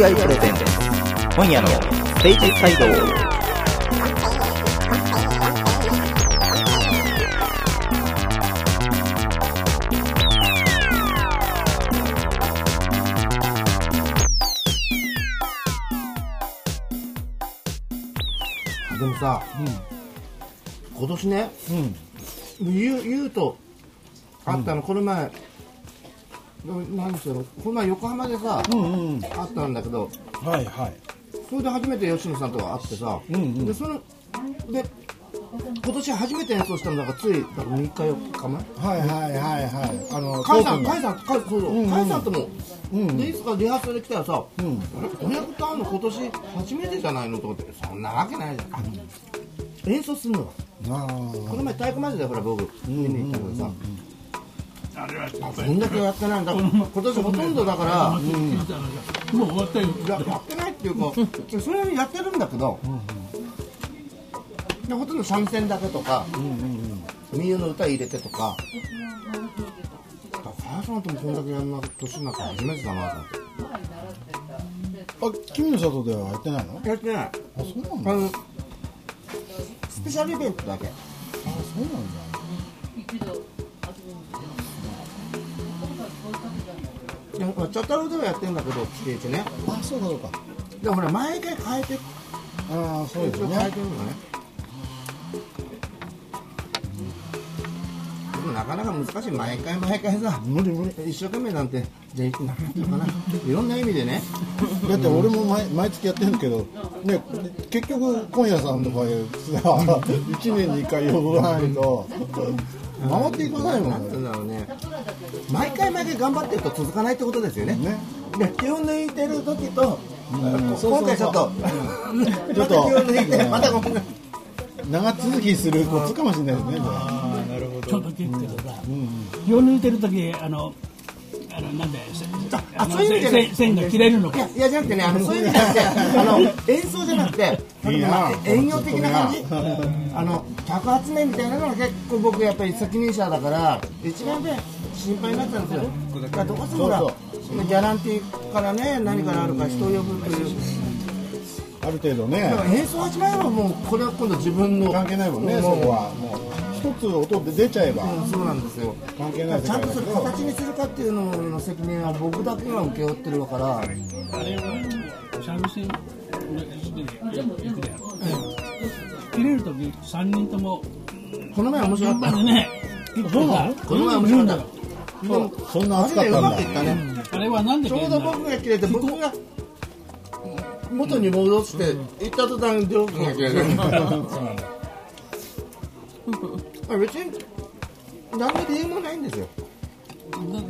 AGI プレゼンツ。今夜のステージサイド。でもさ、今年ね、ゆうゆうと会ったの、この前、何しろ、この前横浜でさ、会ったんだけど、はいはい。それで初めて吉野さんと会ってさ、で、その、で、今年初めて演奏したのがつい、だから3日4日前？はいはいはいはい。あの甲斐さん、甲斐さん、甲斐そうそう、甲斐さんとも、で、いつかリハーサルで来たらさ、あれ、子役と会うの今年初めてじゃないのと思って、そんなわけないじゃん。あ演奏するのは。あこの前体育マジでほら僕見に行ったけどさ、あこんだけやってないんだ。今年ほとんどだから、もう終わったよ。ややってないっていうかそれやってるんだけど、でほとんど三味線だけとか民謡の歌入れてとか。母さんともこんだけやんな年になって初めてだなと思って。あ君の里ではやってないの？やってない。あそうなんだ。スペシャルイベントだけ。あそうなんでもチャタロではやってんだけど規定値ねあそうかそうかでもほら毎回変えてああそうですね変えてるのねでもなかなか難しい毎回毎回さ無理無理一生懸命なんてじゃあなかなかいろんな意味でねだって俺も毎毎月やってるけどね結局今夜さんとかいうさ1年に1回呼ばないと回っていかないもなんねだろうね。毎回毎回頑張ってると続かないってことですよね。ね。で気を抜いてる時と、今回ちょっとちょっとまた気を抜いてまたごめん長続きするコツかもしれないですねちょっと聞くけどさ、気を抜いてる時あの、あのなんで、せあそういう意味じゃないせ線が切れるのか。いや。いやじゃなくてねあのそういう意味じゃなくてあの演奏じゃなくていいな。まあ営業的な感じ？あの客集めみたいなのが結構僕やっぱり責任者だから一番ね心配になっちゃうんですよ。だからどうしてもほらギャランティーからね何からあるか人を呼ぶという。ある程度ね。だから演奏始まればもうこれは今度自分の。関係ないもんねそこは。もう一つ音で出ちゃえば。うんそうなんですよ。関係ない世ちゃんとそれ形にするかっていうのの責任は僕だけが請け負ってるから。あれは三味線の行くでやろ。切れる時三人ともこの前面白かったね、切ってさこの前面白かったでもそんな熱かったんだマジでうまくいったねあれはなんでちょうど僕が切れて僕が元に戻して行った途端両君が切れるあ別に何の理由もないんですよ。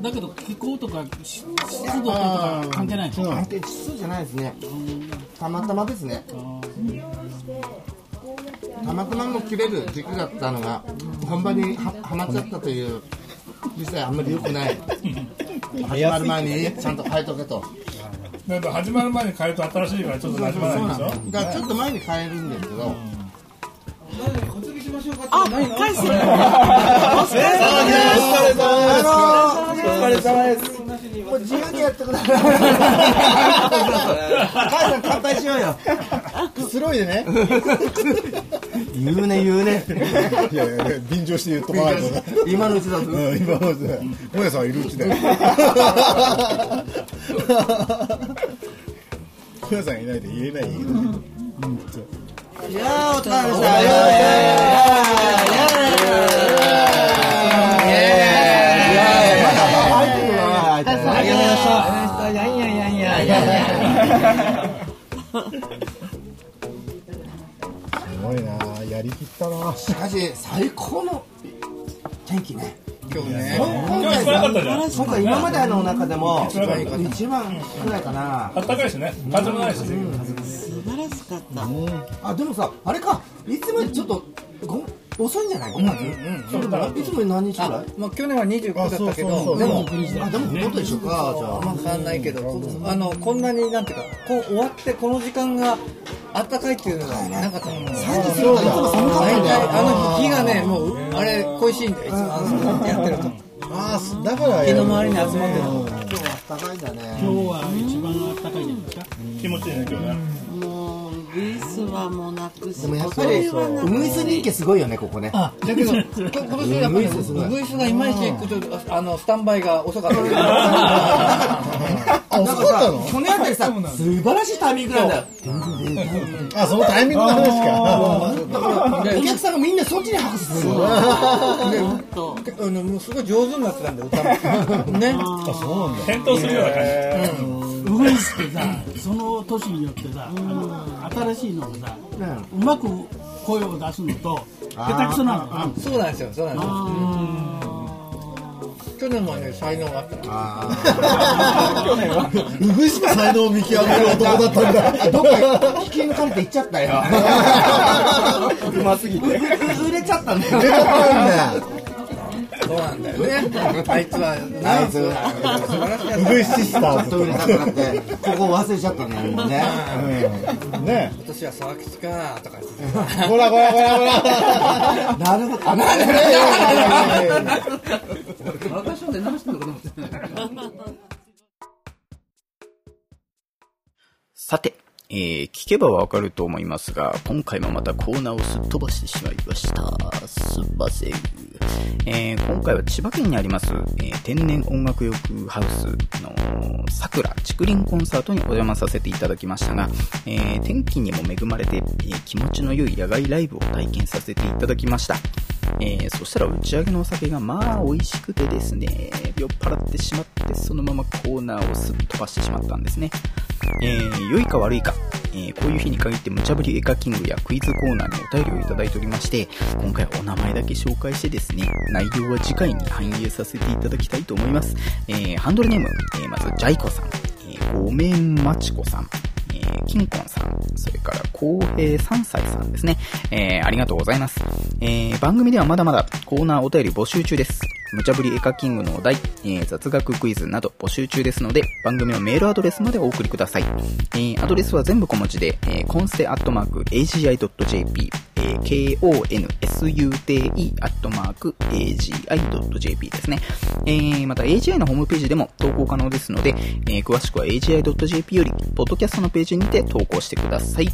だだけど気候とか湿湿度とか関係ないの？関係指数じゃないですね。たまたまですね。たまたまも切れる時期だったのが本番にははまっちゃったという実際あんまり良くない。始まる前にちゃんと変えとけと。なんか始まる前に変えると新しいからちょっと馴染まないんでしょ？だからちょっと前に変えるんですけどお疲れ様です。お疲れ様です。もう自由にやってください。母さん乾杯しようよ。くつろいでね言うね言うね。いやいや便乗して言っとかないと今のうちだと。今のうちでもやさんいるうちでもやさんいないで言えないよいやーお疲れ様でした。すごいなやりきったなしかし最高の天気ね。今日ね今回今までの中でも一番くらいかな。あったかいしね風もないしあでもさあれか。いつもよりちょっとご遅いんじゃない？5月、そうだからいつもより何日くらい？まあ、去年は29だったけあそうそうど、そう。でも、あでももっと一緒かじゃあ。まあ、変わんないけど、あの、こんなになんていうか、こう終わってこの時間があったかいっていうのがなかったの。30過ぎたらいつも寒かったんだよあの日、日がね、もう、あれ、恋しいんだよ、いつも、あの、やってると。ああだから日の周りに集まってるの。今日は暖かいんだね今日は一番暖かいじゃないですか？気持ちいいね今日ねもうウグイスはもうなくすでもやっぱそりウグイス人気すごいよねここね。あだけどこ今年やっぱりウグイスがいまいちちょっとあのスタンバイが遅かった。あ遅かったの？去年あたりさ素晴らしいタイミングなんだよ。あそのタイミングの話か。お客さんがみんなそっちに拍手するの。もうすごい上手になってたんだよ歌も。ね。あそうなんだ。返答するような感じウグイスってさその年によってさあの新しいのがさうまく声を出すのと下手くそなのがあそうなんですよ。そうなんですよ。去年もね才能があった。ウグイスの才能を見極める男だったんだ。どっか引き抜かれて行っちゃったよ。うますぎて。売れちゃったんだよそうなんだよね。あいつはあいつ素晴ら。しウグイスシスタちょっーズと売れたくなってここ忘れちゃったねもうね。うん。ね。今年は沢吉かとか言ってほらほらほらほらなるほどあなる私はね何してんのかと思ってさて、えー聞けばわかると思いますが、今回もまたコーナーをすっ飛ばしてしまいました。すんません。えー今回は千葉県にあります、えー天然音楽浴ハウスの桜竹林コンサートにお邪魔させていただきましたが、え天気にも恵まれて、え気持ちの良い野外ライブを体験させていただきました。えそしたら打ち上げのお酒がまあ美味しくてですね、酔っ払ってしまってそのままコーナーをすっ飛ばしてしまったんですね。えー良いか悪いか、えーこういう日に限って無茶ぶりエカキングやクイズコーナーにお便りをいただいておりまして、今回はお名前だけ紹介してですね、内容は次回に反映させていただきたいと思います。えーハンドルネーム、えまずジャイコさん、えーごめんまちこさん、えーキンコンさん、それから、公平3歳さんですね。えーありがとうございます。えー番組ではまだまだコーナーお便り募集中です。無茶ぶりエカキングのお題、えー雑学クイズなど募集中ですので、番組のメールアドレスまでお送りください。えーアドレスは全部小文字で、えー、コンセアットマーク AGI.jp、えー KONSUTE アットマーク AGI.jp ですね。えーまた AGI のホームページでも投稿可能ですので、えー詳しくは AGI.jp より、ポッドキャストのページにて投稿してください。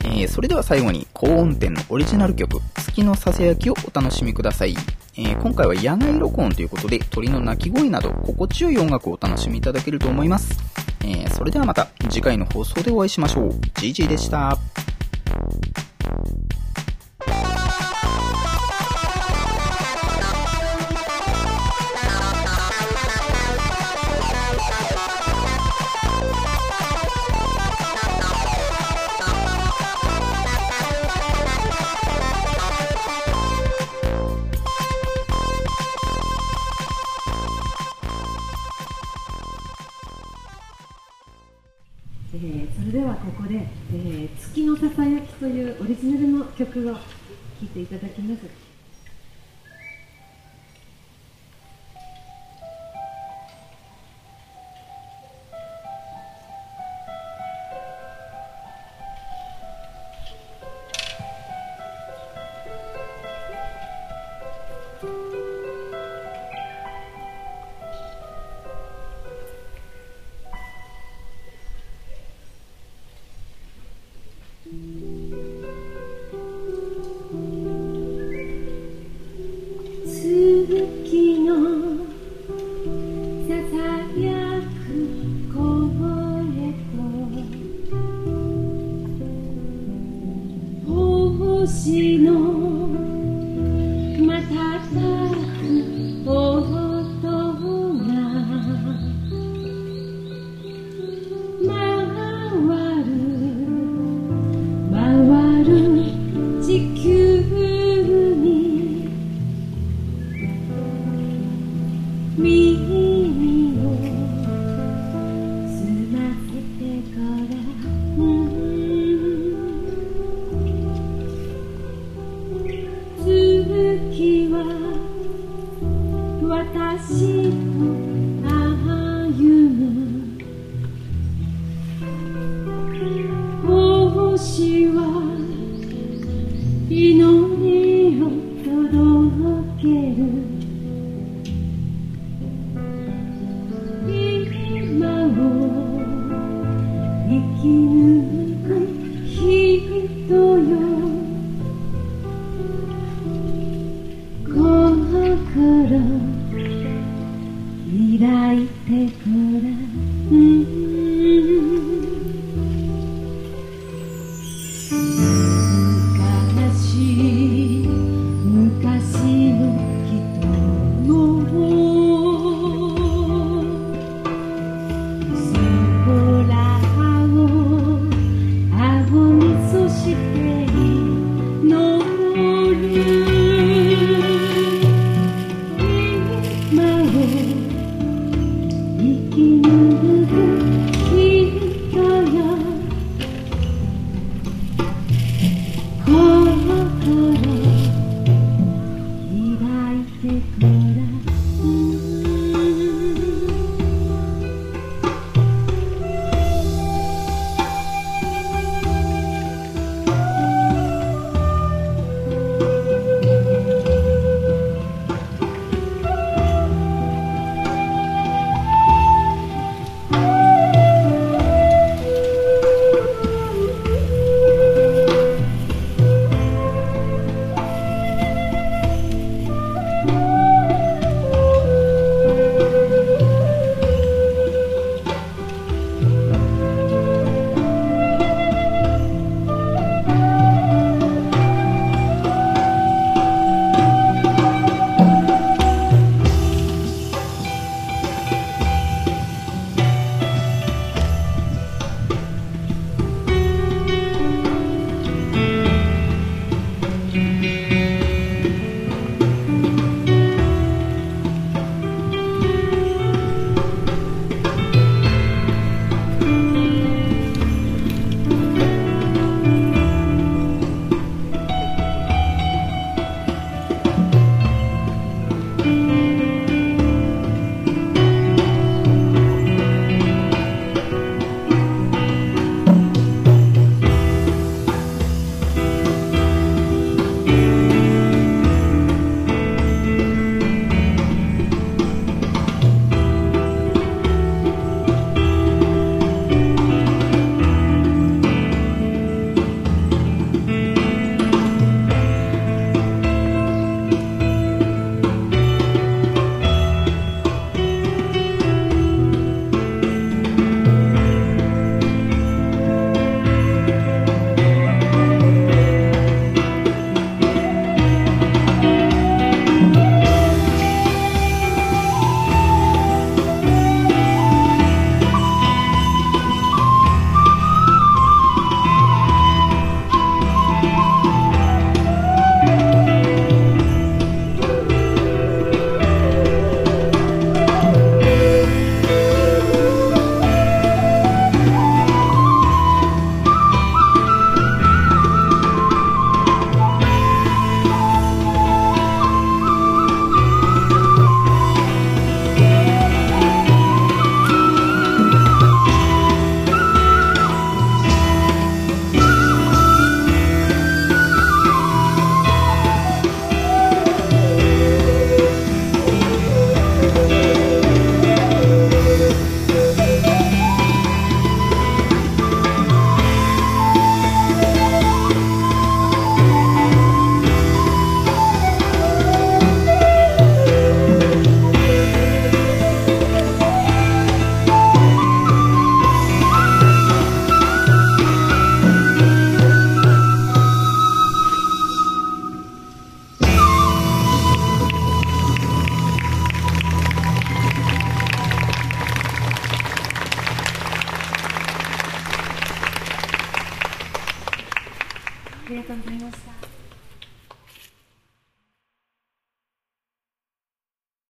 えーそれでは最後に高音点のオリジナル曲「月のささやき」をお楽しみください、えー今回は野外録音ということで鳥の鳴き声など心地よい音楽をお楽しみいただけると思います、えーそれではまた次回の放送でお会いしましょう。GG でした。を聴いていただきます。私は祈りを届ける。Kini.